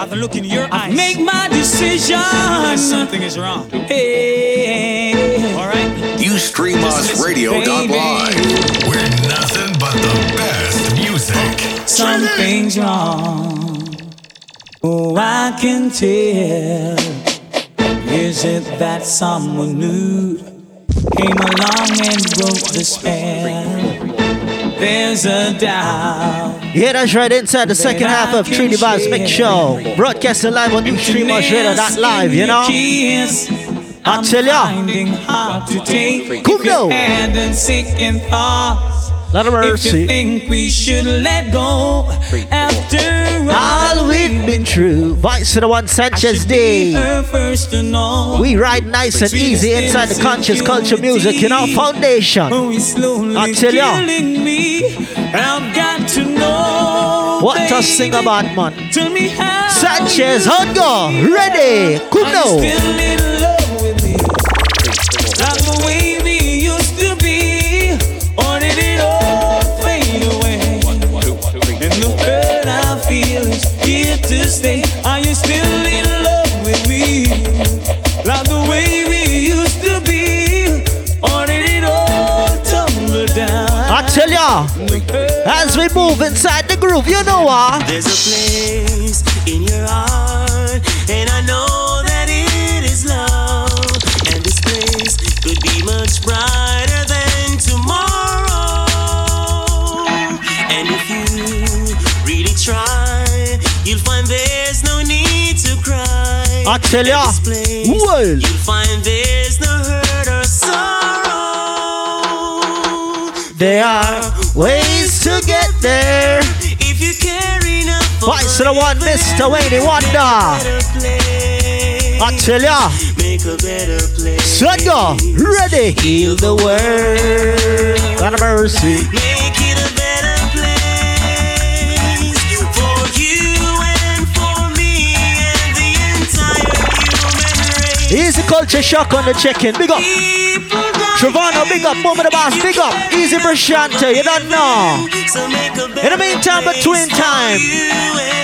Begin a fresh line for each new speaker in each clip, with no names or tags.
I have look in your eyes.
Make my decision.
Something is wrong.
Hey.
All right.
You stream us radio.live.
We're nothing but the best music.
Something's wrong. Oh, I can tell. Is it that someone new came along and broke the spell? There's a doubt.
Yeah, that's right. Inside the second half of Trudy Vibes Mix Show. Broadcasting live on new streamers read of that Live, you know? I tell ya. Come now.
Thoughts.
Lot of
If you think we should let go after
All we've been through. Vice to the one Sanchez D.
her first to know.
We ride nice and easy inside the conscious culture music, you know, foundation. I tell ya.
me. I've got to know.
What to sing about, man?
Tell me how
Sanchez, Hunger, ready, come
you
know what?
There's a place in your heart, and I know that it is love. And this place could be much brighter than tomorrow. And if you really try, you'll find there's no need to cry.
I tell ya,
place,
well.
you'll find there's no hurt or sorrow.
There are ways to get there. Vice the one, Mr. Wayne Wonder. I tell ya,
Make a better place.
Sugar, ready, heal the world. Of mercy. Easy culture shock on the check-in. Big up. Travano, big up. Moment the boss, big up. Easy Brashante, you don't know.
So make a
In the meantime, between time,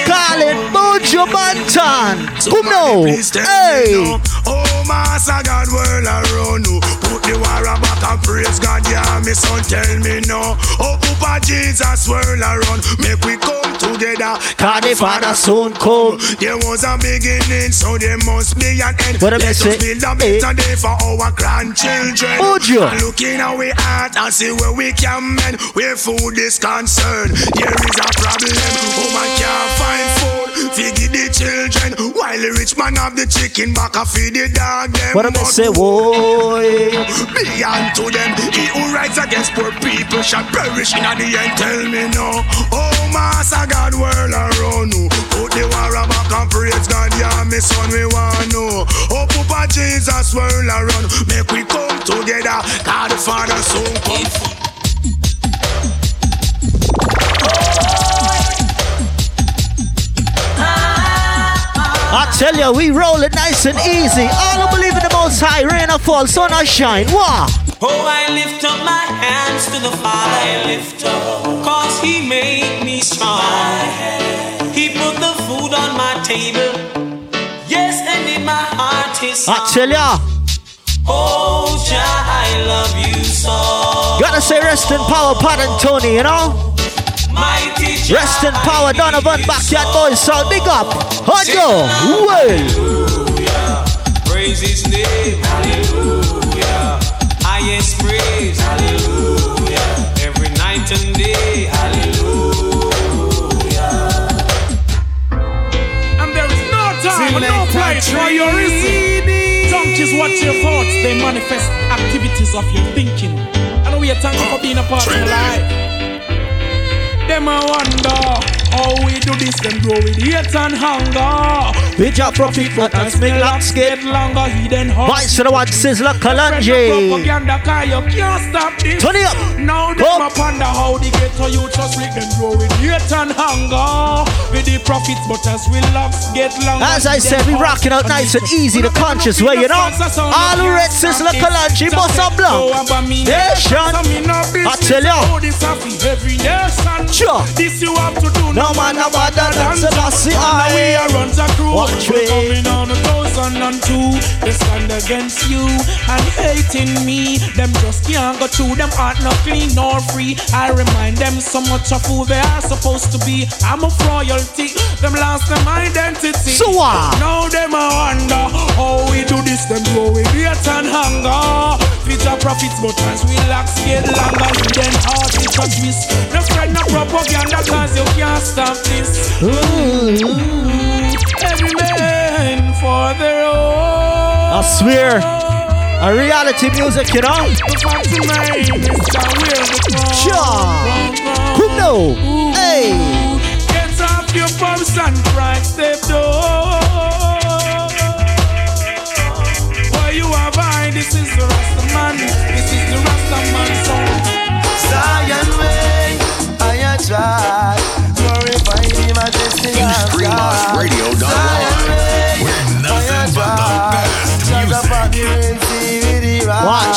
call it Mojo Bantan. Come now. Hey.
Oh, Master God, world around you. Put the war and praise God, yeah, me son tell me no. Oh, Papa Jesus, world around. Make we come together.
Cause the Father soon come.
There was a beginning, so there must be an end.
What
Let us build a better day for our grandchildren.
Mojo.
And look in our heart and see where we can mend. Where food is concerned, there is a problem. Woman can't find food. Feed the children. While the rich man have the chicken back, I feed the dog them.
What am I say, boy?
Unto them. He who rights against poor people shall perish in the end. Tell me no. Oh, Master God, world around you. Put the war back and praise God. Yeah, me son, we want know. Oh, Papa Jesus, world around. Make we come together. God the Father soon come.
I tell you, we roll it nice and easy. All who believe in the most high, rain or fall, sun or shine. What?
Oh, I lift up my hands to the Father, I lift up, cause He made me strong. He put the food on my table, yes, and in my heart His
I tell ya,
Oh, Jah, I love you so.
gotta say rest in power, Pat and Tony, you know?
Jah,
Rest in power, Donovan, backyard boys, sound big up. Hot yo, well.
Hallelujah. Praise His name, hallelujah. Highest praise, hallelujah. Every night and day, hallelujah.
And there is no time, no place for your reason. Donkeys watch your thoughts, they manifest activities of your thinking. And we are thankful for being a part of your life. Them I wonder how we do this, them grow with hate and hunger.
We drop from people and smell like
get longer, he then hot.
Vice the one, Sizzla
Propaganda car, you can't stop this.
Turn it up.
Now them
Up.
a ponder how the ghetto you just make them grow with hate
and hunger with the profits, but as we love get long.
As I said, we rocking out nice and easy, the conscious way, you know. All the red Sizzla Kalonji, boss and blanc. Nation, I tell you. Sure.
This you have to do.
No man, no better than Selassie.
We are runs a crew.
Watch way.
coming on a thousand and two. They stand against you and hating me. Them just can't go through. Them heart not clean nor free. I remind them so much of who they are supposed to be. I'm a royalty. Them lost them identity.
So what?
Now them a wonder how we do this. Them go with hate and hunger. Future profits, but as we lax get longer, then heart it a twist. No spread no propaganda, cause you can't stop this. Every man for their own.
I swear, a reality music, you know.
The fact remains that we're the crown.
Sure. Who know? Hey.
Get off your and crack step door.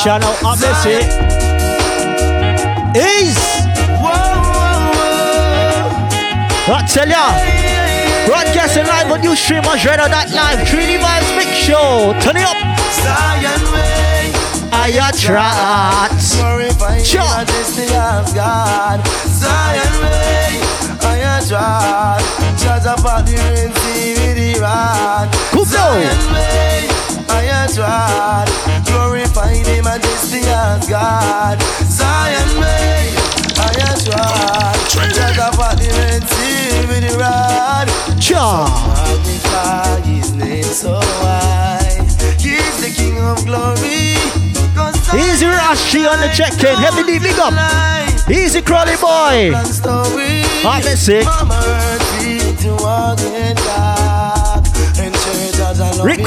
The
rock.
Watch out now, I'm missing. Is. I tell ya. Broadcasting live on Ustreamers Radio.live. 3D Vibes Mix Show. Turn it up.
Zion way,
I trot.
glorify
Sure.
majesty of God. Zion way, I try. Shut up the rain, see with the rock. Zion way, I Glorify the majesty of God. Zion way, I up on the rain, see with the rod.
Cha.
Magnify his name so high. He's the King of glory.
Easy Rashi on the check-in. Heavy D, big up. Easy Crawley boy.
Story.
I'm missing.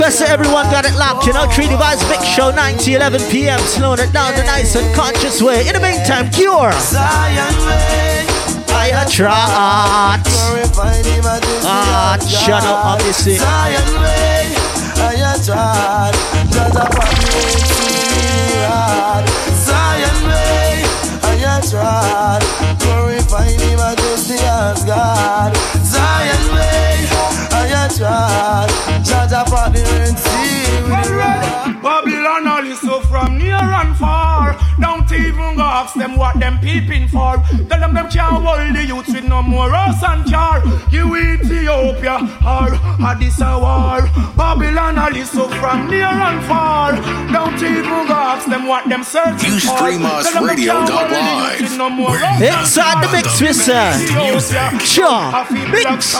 Request to everyone got it locked, you know. 3D Vibes Mix Show, 9 to 11 p.m. Slowing it down the nice and conscious way. In the meantime, Cure. I trot.
Glorify the majesty
Ah,
of
shut up, obviously.
Zion way. I tried. Just a rod. Zion way. I tried. Glorify the majesty of God.
Don't even go ask them what them peeping for. Tell them them can't hold the youths with no more house and car. You Ethiopia or Addis war. Babylon is so from near and far. Don't even go ask them what them searching
You
for.
stream us
Tell them them
radio
can't hold the
dot live.
no more
We're
house
Inside the mix, we say. Sure. Mix.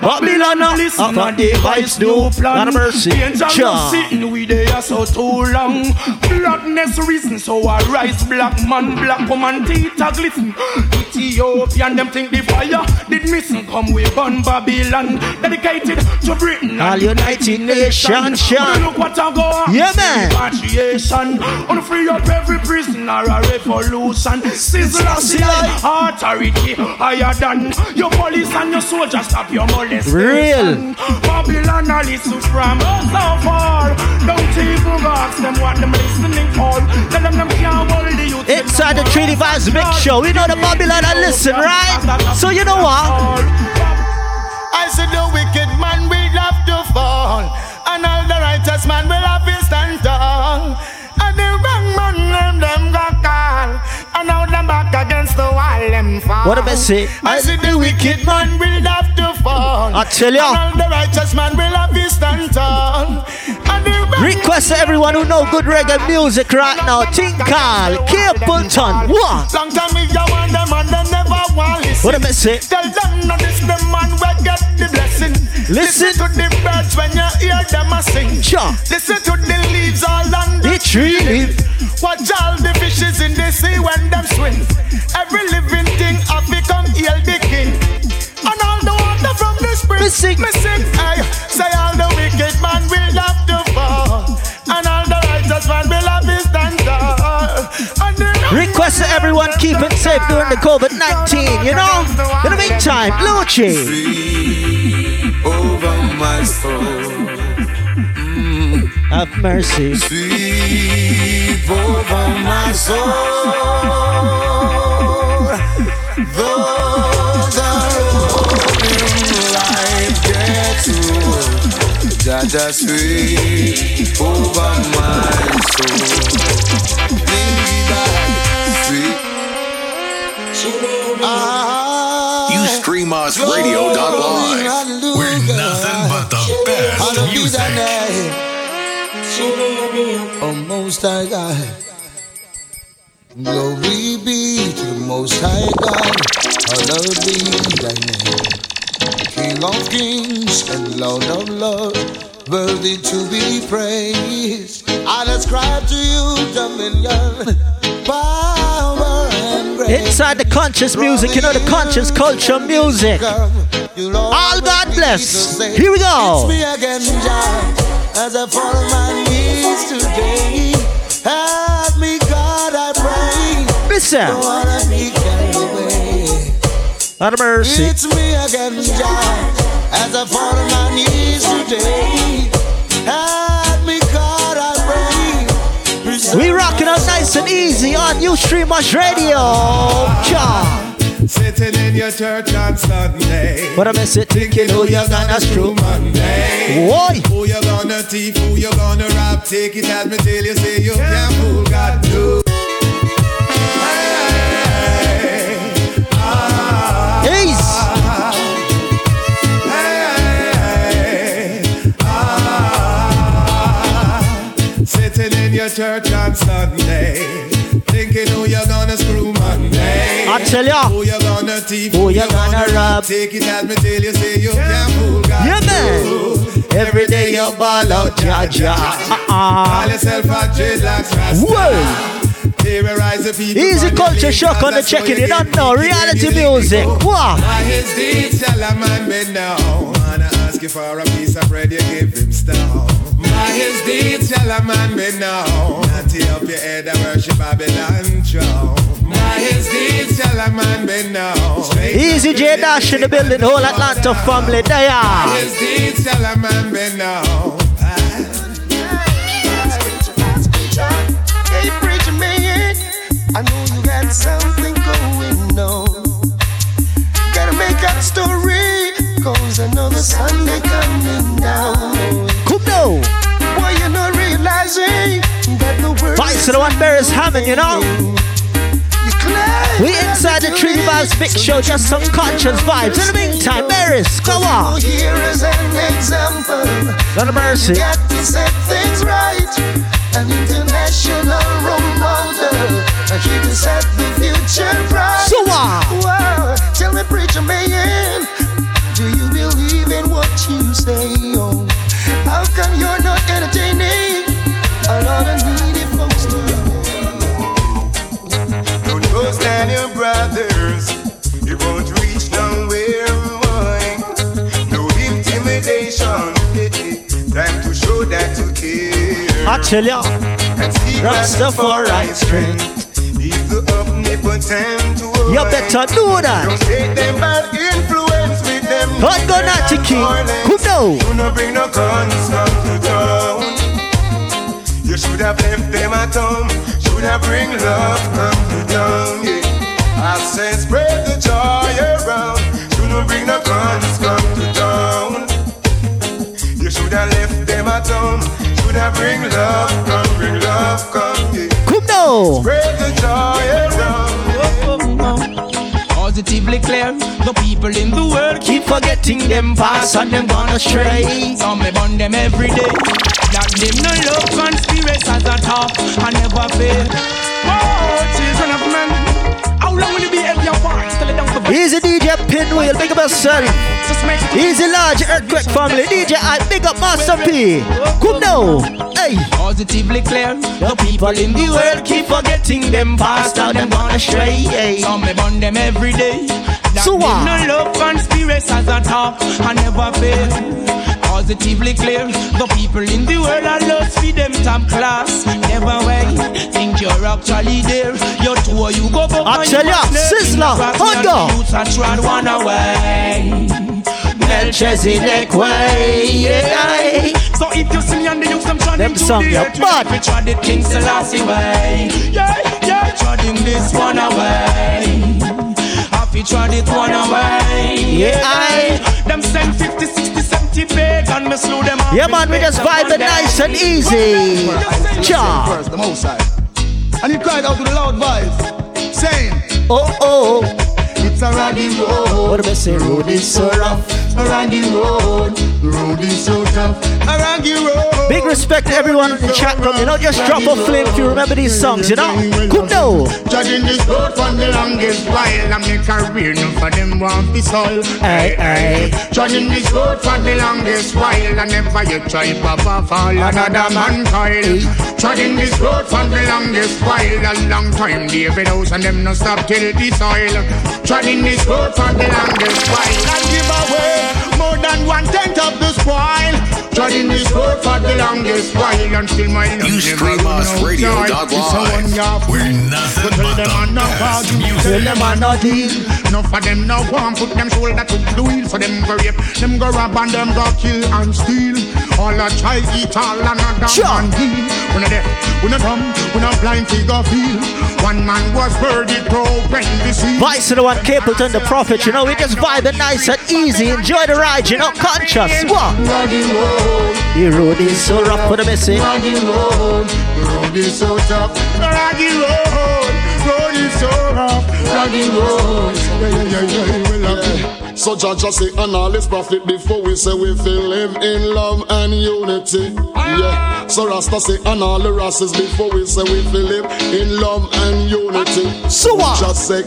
Babylon, uh,
listen
up on
and
the
device
vibes, no
plan.
Of mercy. Sure.
sitting we there so too long. Blackness reason so I rise black man, black woman, teeth a glisten. Ethiopian them think the fire did missing come we burn Babylon. Dedicated to Britain
All United Nations, sure.
Look what I go on.
Yeah, man.
Repatriation. On free up every prisoner a revolution. Sizzle slide. Authority higher than your police and your soldiers stop your molestation.
Real.
Babylon a listen from so far. Don't even ask them what them listening for. Tell them them can't hold.
Inside the 3D Vibes Mix Show. We know the Babylon and listen, right? So you know what?
I said the wicked man will have to fall, and all the righteous man will have to stand tall. And the wrong man them them got call, and now them back against the wall them fall.
What am I say?
I said the wicked man will have to fall.
I tell ya.
And all the righteous man will have to stand tall. And the
Request to everyone who know good reggae music right now. Tinkal, Capleton, what?
Long time me you want them and they never want listen.
What am I say?
Tell them no this the man will get the blessing.
Listen.
to the birds when you hear them a sing.
Sure.
Listen to the leaves all on the
The tree.
Watch all the fishes in the sea when them swim. Every living
Bless everyone keeping safe during the COVID 19, you know? In the meantime, Lucci.
over my soul.
Mm. Have mercy.
Sweep over my soul. Though the road in life gets rough, Jaja sweep over my soul.
You stream us radio.live. We're nothing but the best music.
Oh, Most High God. Glory be to the Most High God. Hallowed be thy name. King of kings and Lord of lords, worthy to be praised. I ascribe to you dominion, grace.
Inside the conscious music, you know the conscious culture music. All God bless. Here we go.
It's me again, Jah, as I fall on my knees today. Help me, God, I pray.
Listen.
Don't wanna be carried away.
Out of mercy.
It's me again, Jah, as I fall on my knees today.
We rocking out nice and easy on Ustream Much Radio. Cha.
Sitting in your church on Sunday.
But I'm sit thinking who you gonna screw
Monday.
Why?
Who you gonna thief? Who you gonna rob? Take it as me till you say you can't fool God. No. Your church on Sunday, thinking who you're gonna screw Monday.
I tell ya.
Who you gonna thief?
Who you gonna rob?
Take it as me till you say you can't fool God.
Yeah, man. Every day you ball out, ja ja. Uh-uh.
Call yourself a dreadlocks rasta.
Whoa.
Terrorize the people.
Easy culture shock on the checking.
you
don't know reality music. Wow.
By his deeds shall a man be known. Wanna ask you for a piece of bread, you give him stone. By his deeds shall a man be known. Not tear up your head and worship Babylon throne. By his deeds shall a man be known. Straight
Easy J Dash in the building, whole Atlanta family
by
there.
his deeds shall a man be known.
Hey, preacher man, I know you got something going on. Gotta make up a story, cause another Sunday coming down.
Come now.
Boy, you're not realizing that the world
Vice to the one Beres Hammond, you know. We inside the Trinity Vibes Mix Show, just some conscious vibes. In the meantime, Beres, go on.
Here is an example.
Not a mercy.
Got to set things right. An international role model. Here to set the future bright.
So what?
Tell
ya. Rastafari
strength.
You better do that.
Don't take them bad influence with them.
God go naughty king. Come now.
Do not bring no guns to town. You should have left them at home. Should have bring love come to town. Yeah. I said spread the joy around. Should not bring no guns come to town. You should have left them at home. Should have bring love come, bring love come. Yeah.
Come now.
Spread the joy around.
Positively clear, the people in the world keep forgetting them past and them gone astray. Some me burn them every day. That them no love conspiracies at all I never fail. Oh!
Easy DJ Pinwheel, big up yourself. Easy large earthquake family, DJ I big up Master P. Come now. Hey.
Positively clear, the people in the world keep forgetting them past and them gone astray. Some me burn them every day. That
So what?
no love conspiracies at all I never fail.
Positively clear. The people in the world are lost for them top class. Never wait, think you're actually there. Your tour, you go back.
I tell ya, Sizzla, Hunger.
I tried one away.
Melchizedek way, yeah.
So if you see me on the news, I'm trying to
song, yeah, but-
we try the King Selassie way. Yeah, yeah, treading this one away. Happy trod it one away.
Yeah, I.
Them send 50, 60, 70 big and me slew them
Yeah, man, we just vibe it nice and easy. Cha.
First, the most. And he cried out with a loud voice, saying,
Oh, oh.
It's a raggy road.
What am I saying? Road is so rough.
A raggy road. Road is so tough. A raggy road.
Big respect to everyone in the chat room. You know, just drop a flame if you remember these songs, you know? Now.
Judging this road for the longest while I make a career, none for them want to solve.
Aye, aye.
Judging this road for the longest while I never yet try papa fall another man coil. Treading this road for the longest while a long time David House and them no stop till the soil. Treading this road for the longest while I give away yeah more than one tenth of the spoil. Treading this road for the longest while until my love
You stream us radio
joy.
dot
It's
live. We're nothing but
them
the best music.
Tell them I'm not deal. Enough of them now go and put them shoulder to the wheel for them go rape, them go rob and them go kill and steal. All a try eat all another
Sure.
man heal. When a dead, when a come, when a blind figure feel. One man was verdict to open the sea.
Vice to the one Capleton, the prophet, you know, we just vibing nice and easy. Enjoy the ride, you know, conscious. What? The road is so rough for the missing.
road, is so tough. Raggy road, road is so rough. Raggy road, yeah yeah yeah yeah.
So Jah just say and all his prophet before we say we feel live in love and unity. Yeah. So Rasta say and all the Rastas before we say we feel live in love and unity.
So what?
Just say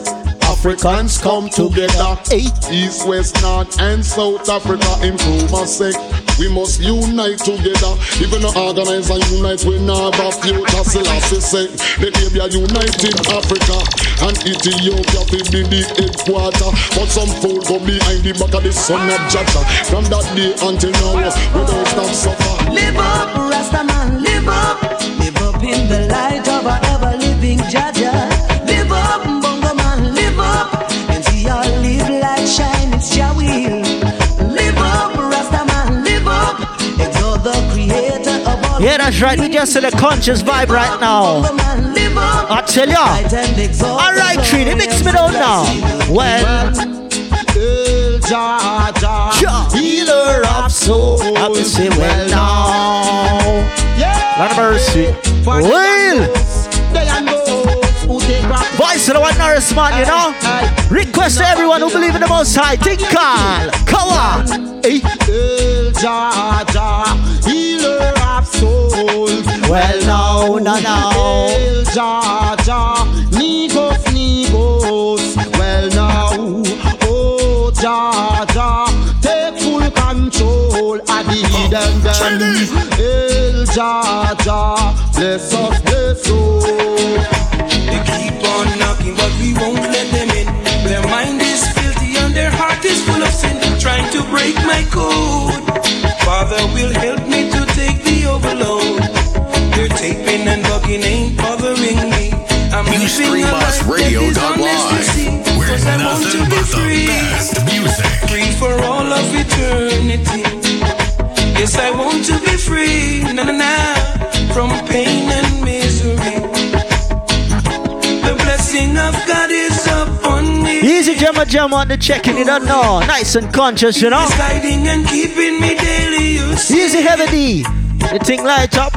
Africans come together. East, West, North and South Africa improve us say we must unite together. Even no organize and unite, we not have future. Selassie say the area united Africa and Ethiopia will be the headquarter. But some fool go behind the back of the son of Jaja. From that day until now, we don't stop suffer.
Live up, Rastaman, live up. Live up in the light of our ever living Jaja.
Yeah, that's right. We just in a conscious vibe right now. I tell ya. All right, Trini, mix me down now. Well,
El Jah Jah,
Jah.
healer of souls.
I will say well now.
Yeah.
Lord of mercy. Well, voice to the one Norris man, you know. Request to everyone who believe in the Most High. Think call. On. Hey.
Of.
Well, no, no, no.
El Jah Jah, Negos, Negos. Well, now, oh Jah Jah, take full control of the hidden them. El Jah Jah, bless us, bless us.
They keep on knocking, but we won't let them in. Their mind is filthy and their heart is full of sin, trying to break my code. Father will help me to take the overload. They're taping and bugging, ain't bothering me. I'm
You
living
stream
a
us
life
radio
is
dot
honest to see,
We're
'cause I want to be free. Free for all of eternity. Yes, I want to be free, na na na, from pain and misery. The blessing of God is upon me.
Easy Gemma Jam on the checking, it don't know. Nice and conscious, you know.
He's guiding and keeping me daily. You see.
Easy Heavy D. The thing light up.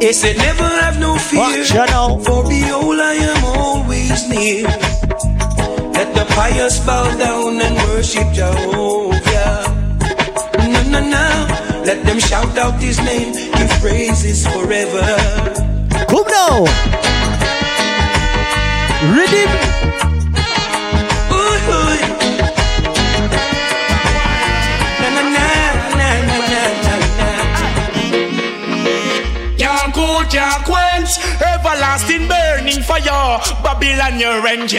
He said, Never have no fear.
You now.
For behold, I am always near. Let the pious bow down and worship Jehovah. No, no, no. Let them shout out his name, give praises forever.
Come now. Rhythm.
Can't quench. Everlasting burning
fire. Babylon, your rent,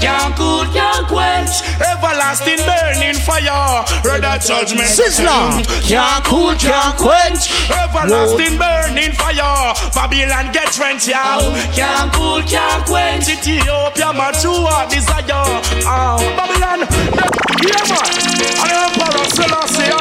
Can't cool, can't quench. Everlasting burning fire. Red judgment.
Sizzla.
Can't cool, can't quench. Everlasting burning fire. Babylon get drenched, y'all. Can't cool, can't quench. Ethiopia, mature desire. Oh, Babylon. Yeah, man. I am Paraselassie.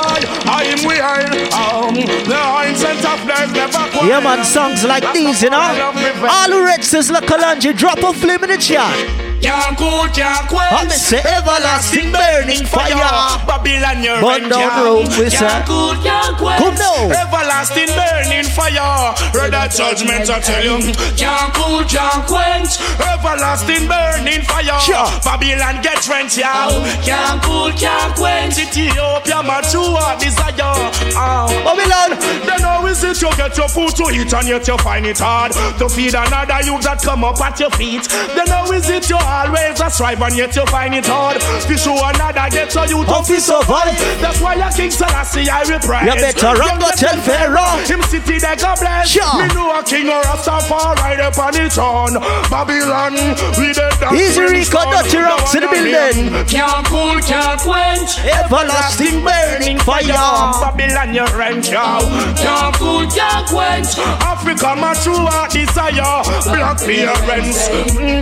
I am we are. Um, the mindset of them never
Yeah, man, songs like these, you know. All the red Sizzla Kalonji, drop a flame in the chat.
Can't cool, can't quench.
I'm say everlasting burning fire.
Babylon, your
Burn down road, we say.
Can't cool, can't quench.
Come now.
Everlasting burning fire. Read that judgment, I tell you. Can't cool, can't quench. Everlasting burning fire.
Sure.
Babylon get drenched, yeah. Can't cool, can't quench. Ethiopia, mature desire. Oh.
Babylon.
Then how is it you get your food to eat and yet you find it hard to feed another youth that come up at your feet? Then how is it you always a strive and yet you find it hard to show another get so you to
How fi survive?
That's why your King Selassie I will praise.
You better run go tell Pharaoh.
Him city they go bless.
Sure.
Me know a king or a star right up on its own. Babylon, we the dance.
Easy Rico, dirty rocks in the building.
Can't cool, can't quench.
Everlasting burning fire.
Babylon, your rent out. Can't cool, can't quench. Africa, mature desire. Black parents.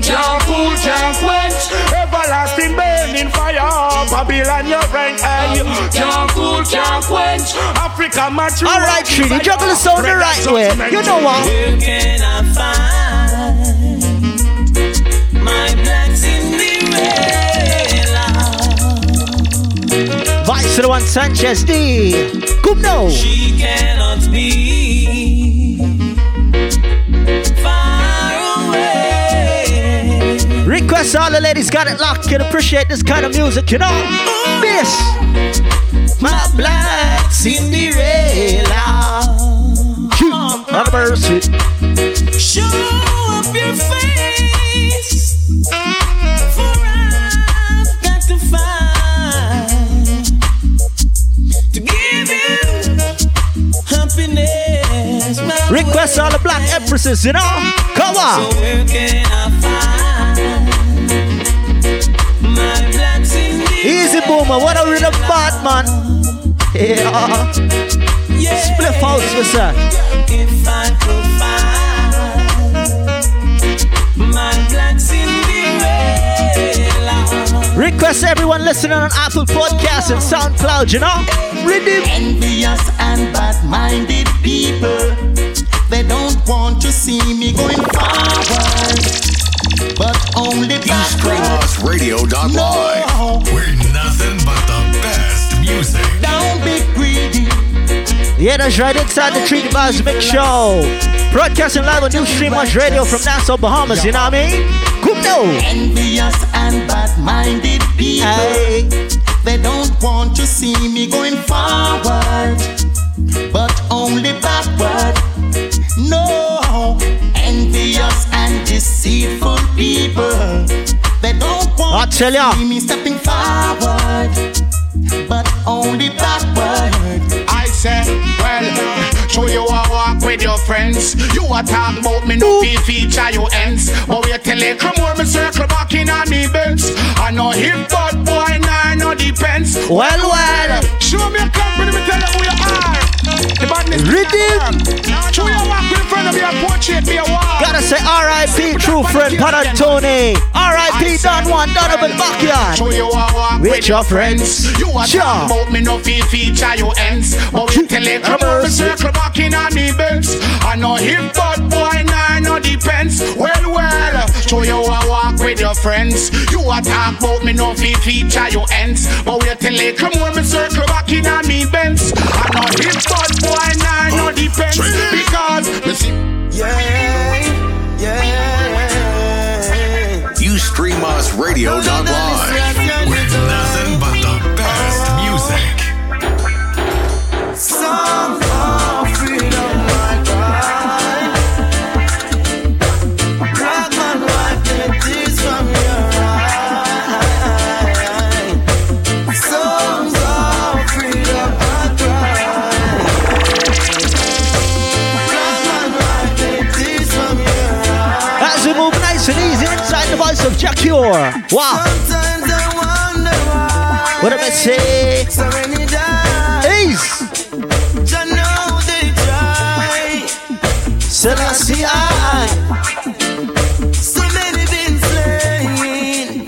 Can't cool, can't quench. Everlasting burning fire. Babylon, you rent hey. Eh? Can't cool, can't quench. Africa, mature
All right, Trini, juggle the sound the right way. You know what?
Where can I find my black Cinderella?
Vice to the one Sanchez D. Come now.
She cannot be
Request all the ladies got it locked. Can appreciate this kind of music, you know? This.
My black Cinderella.
Anniversary.
Show up your face. For I've got to find to give you happiness.
Request all the black empresses, you know? Come
So
on.
where can I find
Easy boomer, what are we the Batman? Yeah. Split house, we say.
If I could find my black Cinderella.
Request everyone listening on Apple Podcasts and SoundCloud, you know? Redeem.
Envious and bad-minded people, they don't want to see me going forward, but only backwards.
Radio.live.
No.
Yeah, that's right, inside the Treaty Vibes Mix Show. Broadcasting live on New Stream Watch Radio from Nassau, Bahamas, you know what I mean? Come now.
Envious and bad-minded people, they don't want to see me going forward, but only backward. No, envious and deceitful people, they don't want
I tell ya.
to see me stepping forward, but only backward.
I say, well, show you a walk with your friends. You a talk about me, no feel feature your ends. But wait till they come over me circle back in on me bench. I know him, but boy, nah, no depends.
Well, well.
Show me a company, me tell you who you are. The badness.
Redeem.
Show you a walk with a friend of me, portrait, be a.
Gotta say R.I.P. true friend Pat R.I.P. Don Juan Donovan Backyard.
Show you a walk
With your
your friends. You a talk about me, no feature your ends. But wait till they come me circle bench. I know him, but boy, nah, no depends. Well, well, show you a walk with your friends. You a talk about me, no feel feature your ends. But wait till they come over me circle back in on me bench. I know hip but boy, nah, no depends. Because, me see,
Yeah, yeah.
You stream us radio.live.
Jacure. Wow.
Sometimes I wonder why.
What am I say?
So many.
Ace.
Know they try.
Selassie I.
So many been slain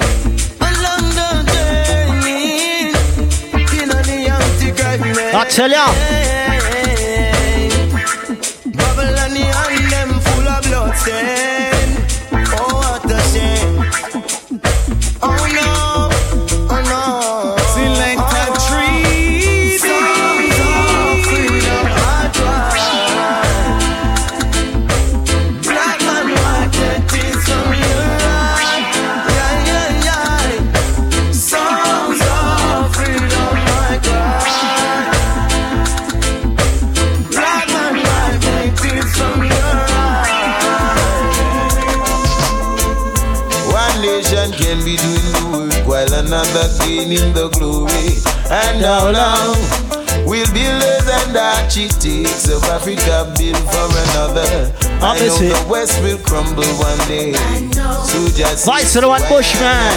along the journey. You know the.
I tell ya.
Another gaining the glory. And how long will builders and architects of Africa build for another? I know the West will crumble one day. So just
Vice to the one Bushman.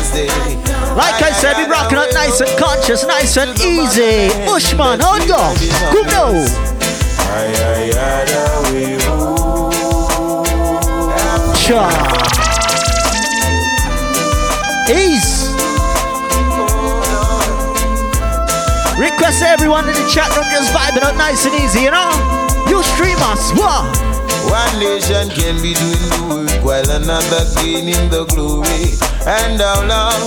Like I said, we rocking out nice and conscious, nice and easy. Bushman, hold on. Come now. Cha. Request everyone in the chat room just vibing out nice and easy, you know? You streamers, what?
One nation can be doing the work while another gaining the glory. And how long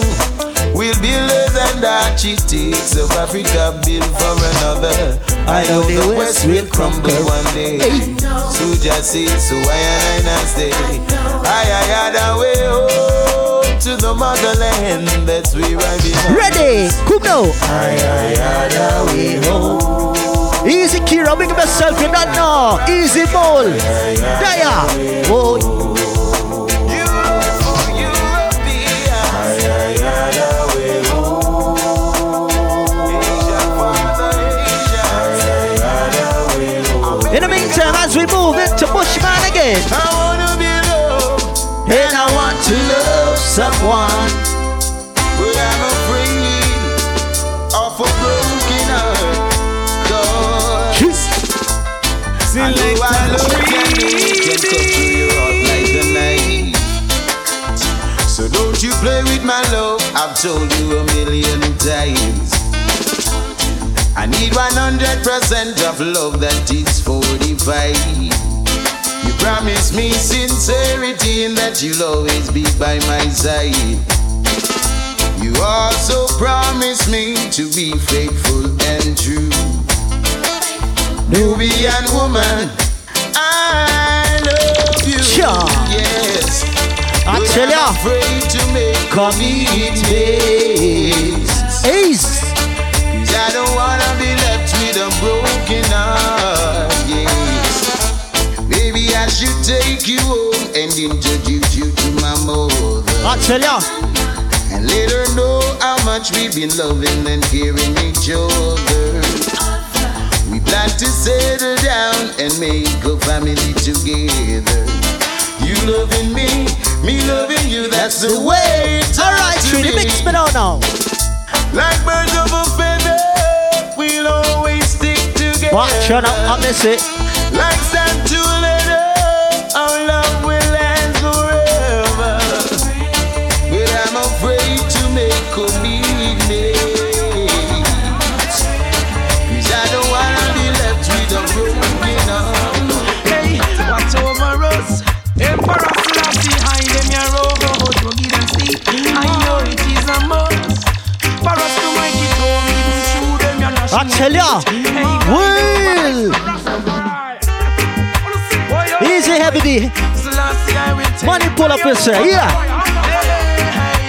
will builders and architects of Africa build for another? I know the West will crumble one day. So just say, so I and I not stay. I had a way home to the motherland. That's where I belong.
Ready? Come now.
I had a way.
Easy Kira, big yourself, you don't know. Easy ball. Daya. In the meantime, as we move into Bushman again.
Told you a million times. I need 100% of love that is 45. You promise me sincerity and that you'll always be by my side. You also promise me to be faithful and true. Nubian woman, I love you.
Sure.
Yes.
I tell ya.
afraid to make commitments.
Ace.
Cause I don't wanna be left with a broken heart. Yes. Maybe I should take you home and introduce you to my mother.
I tell ya.
And let her know how much we've been loving and caring each other. We plan to settle down and make a family together. You loving me, me loving you, that's the way. it
All right, Trudy, mix me now now.
Like birds of a feather, we'll always stick together.
Watch out, I miss it.
I
ya. Will. Easy, heavy D. Money pull up yourself, yeah.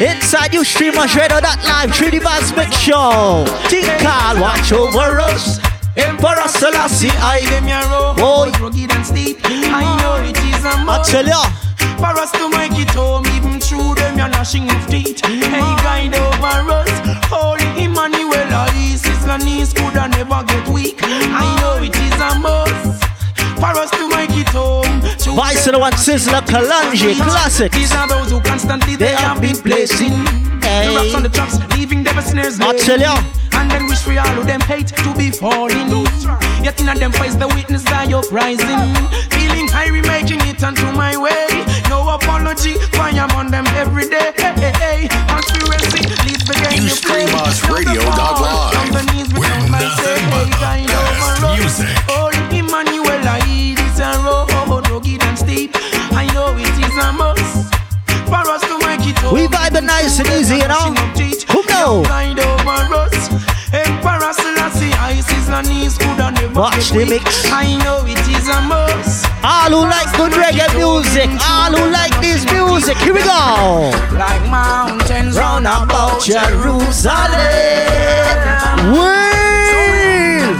Inside you streamers, radio that live, 3D Vibes Mix Show. Think call, watch over us. Emperor Selassie, I oh.
them your road, rugged and steep. I know it is a
I
must.
tell ya.
For us to make it home, even through them, you're gnashing of teeth. Hey, guide over us. Holy Emmanuel, Isis, and knees could never get weak. I ah. know it is a must. For us to make it home, through
Vice the one Sizzla Kalonji classic.
These are those who constantly they, have been placing hey. the rocks on the tracks, leaving them snares.
I tell ya.
And then wish we all who them hate to be falling. Yet in them face the witness die uprising. Feeling high, making it onto my way. No apology, fire on them every day. Hey, hey, hey. Conspiracy, leads begin
you stream us radio dot live. We're nothing but the best music.
Oh, Emmanuel, I is a road, rugged and steep. I know it is a must for us to make it.
We vibe nice and easy, you know. Who know? Watch the mix.
I know it is a must.
All who like good reggae music, all who like this music, here we go.
Like mountains round about Jerusalem.
Well,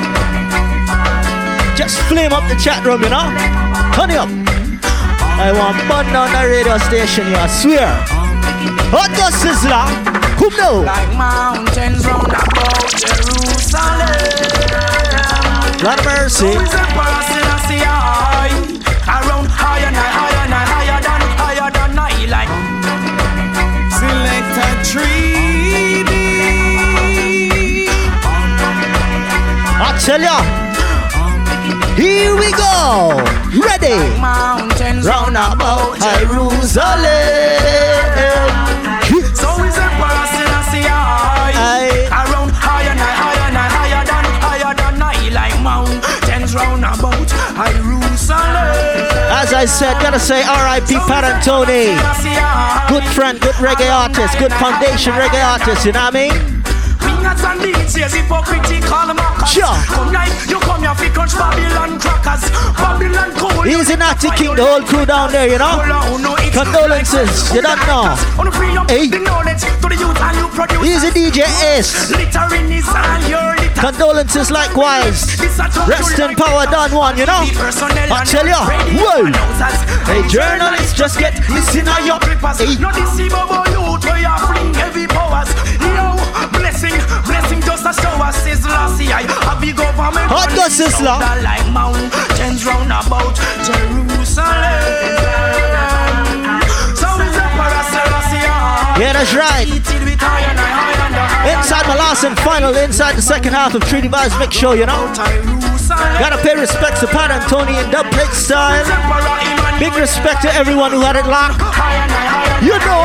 just flame up the chat room, you know. Turn it up. I want bun on the radio station, you I swear. Hot dust is Come now.
Like mountains round about Jerusalem.
Lord mercy.
Around higher and higher and higher than higher than I like.
Select a treaty.
I tell ya. Here we go. Ready.
Like mountains round about
Jerusalem.
So is it passing I see high Around higher and higher and higher than higher than I like mountains round about Jerusalem
As I said, gotta say R.I.P. Pad Anthony. Good friend, good reggae artist, good foundation reggae artist, you know what I mean?
Fingers and DJs, hypocritical mockers
Sure.
Come you come here fi crunch Babylon crackers Babylon cool
Easy Natty King, the whole crew down there, you know? Condolences, you don't know. Hey. Easy DJ S. Condolences likewise. Rest in power, done one, you know? I tell ya, whoa. Hey, journalists, just get listen on your Hey.
No deceive about youth where you fling heavy powers blessing, blessing just a show us Says Lassie, I have the government
Hot go, Sizzla.
Like mountains round about Jerusalem So is the Paracelsia
Yeah, that's right. Inside my last and final, inside the second half of 3D Vibes Mix Show, you know? Gotta pay respects to Pad Anthony in dub plate style. Big respect to everyone who had it locked. You know,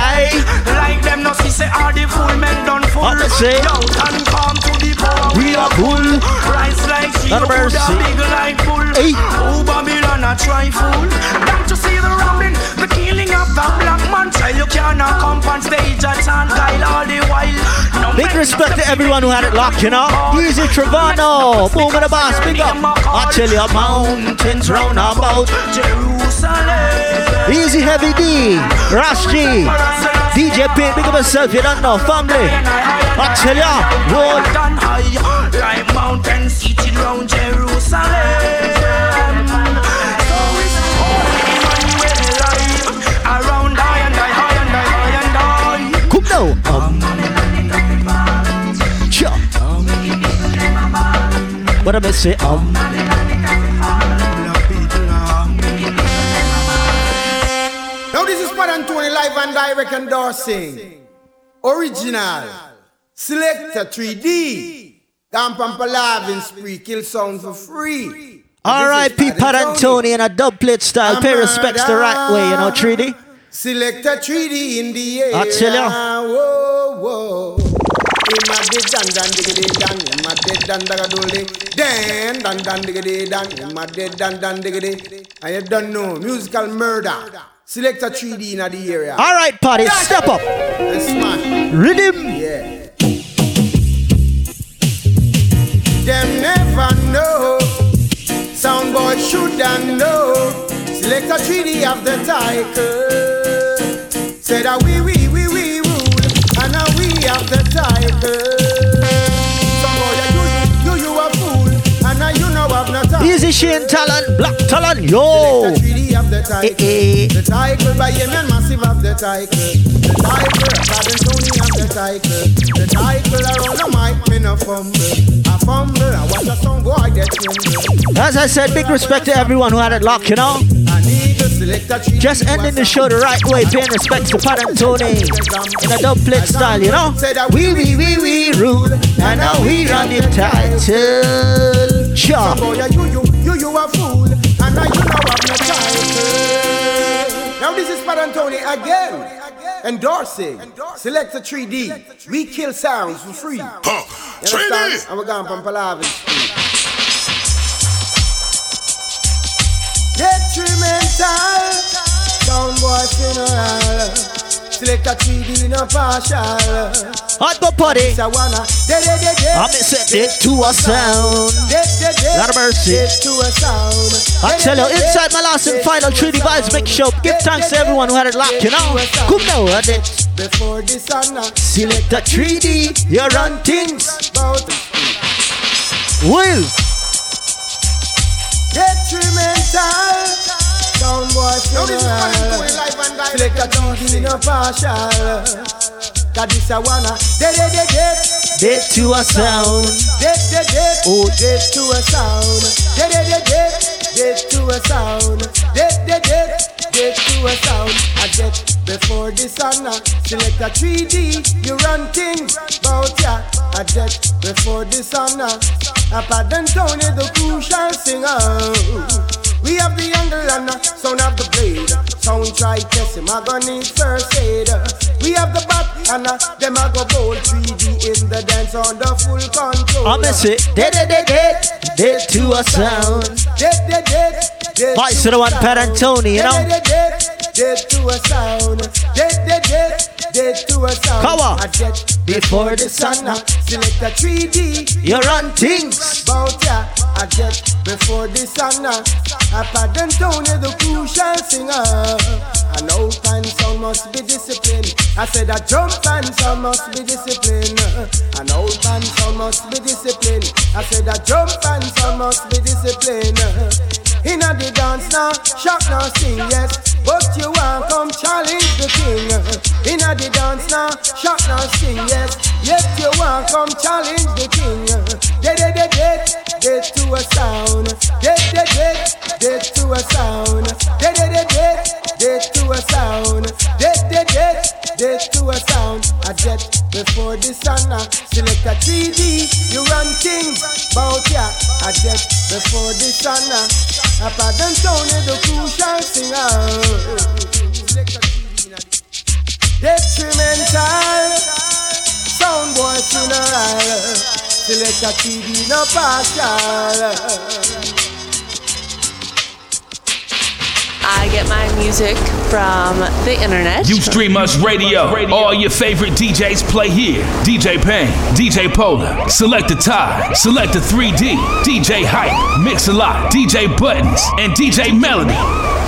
I
Like them no see say all the full men done full
What they say?
Young and come to the power
We are full.
Rise like she
Not a mercy.
big like bull
Hey.
Oh Babylon a fool Don't you see the robbing The killing of the black man Child you cannot come on stage and chant Kyle all the while no
Big respect to everyone who had it locked, you know? Easy Travano, boom in the boss, big up. I tell you, mountains round about.
Jerusalem
Easy Heavy D, Rash G, DJ Pin, big up yourself, you don't know, family. I tell ya, road.
Like mountains seated round Jerusalem Around high and high, high and and.
Um. What I say? Um,
and direct endorsing. Original. Selector 3D. Gampam Palavin spree. Kill sound for free.
R.I.P. Pad Anthony in a dub plate style. Pay respects the right way, you know, treaty.
Selector 3D in the air.
I tell ya.
Whoa. In dan dan diggity dan, in my dead dan dagadole. Dan dan dan diggity dan, in dead dan dan diggity. And you don't know, musical murder. Selector 3D in the area.
All right, party, step up.
And smash.
Rhythm.
Yeah. Them never know. Soundboy shoulda know. Selector 3D of the title. Said that we, we, we, we rule. And now we have the title.
Easy Shane talent, black talent, yo.
Selector 3D the.
Eh, eh.
By Yemen Massive the. The Tony the. The around the mic, fumble. I fumble, I watch
As I said, big respect to everyone who had it locked, you know. Just ending the show the right way, paying respect to Pad Anthony in a dub plate style, you know. We, we, we, we rule, and now we run the title. Sure.
You, you, you, you a fool, and now you know I'm no title. Now this is Pad Anthony again. Endorsing. Selector 3D. We kill sounds for free. Huh. 3D. And we're going from Street. Detrimental. Soundboy funeral. Selector 3D no partial.
Hot the party. I'm set it to a sound. Lot of mercy. I tell you, inside my last and final 3D vibes mix show. Give thanks to everyone who had it locked, you know. Come now, I did.
Before the sun.
Selector 3D. You run things. Will.
Detrimental. Soundboy funeral. Selector 3D no partial. Cause this a wanna dead dead dead dead
Dead to a sound.
Dead dead dead Oh dead to a sound. Dead dead dead dead Dead to a sound. Dead dead dead Dead to a sound. I get before sun Selector 3D You run things Bout ya. I get before sun Up at Tony the crucial singer oh. We have the angle and the sound of the blade. Sound try test him, I gonna need first aid. We have the bat and uh, them I go bold 3D in the dance on the full control.
I'm a sit dead dead dead dead dead to a sound.
Dead dead dead
Vice to the one Pad Anthony, you know.
Dead dead dead to a sound. Dead dead dead dead to a sound.
Come on.
Before the sun. Selector 3D.
You run things.
Bout ya. I get before the sun. I pardon Tony the crucial singer. An old pan sound must be disciplined. I said a jump pan sound must be disciplined. An old pan sound must be disciplined. I said a jump pan sound must be disciplined. Inna the dance now, shock now sing yes, but you want come challenge the king. Inna the dance now, shock now sing yes, yet you want come challenge the king. Dead dead dead dead dead to a sound, dead dead dead dead to a sound, dead dead dead dead to a sound, dead dead dead dead to a sound. I jet before the sun, Selector 3D, you run things, bout ya. I jet before the sun. Up at Tony the crucial singer. Oh. Detrimental. Soundboy funeral. Select a TV no partial
I get my music from the internet.
You stream us radio. All your favorite DJs play here. DJ Payne, DJ Polar, Select the Tie, Select the 3D, DJ Hype, Mix a Lot, DJ Buttons, and DJ Melody.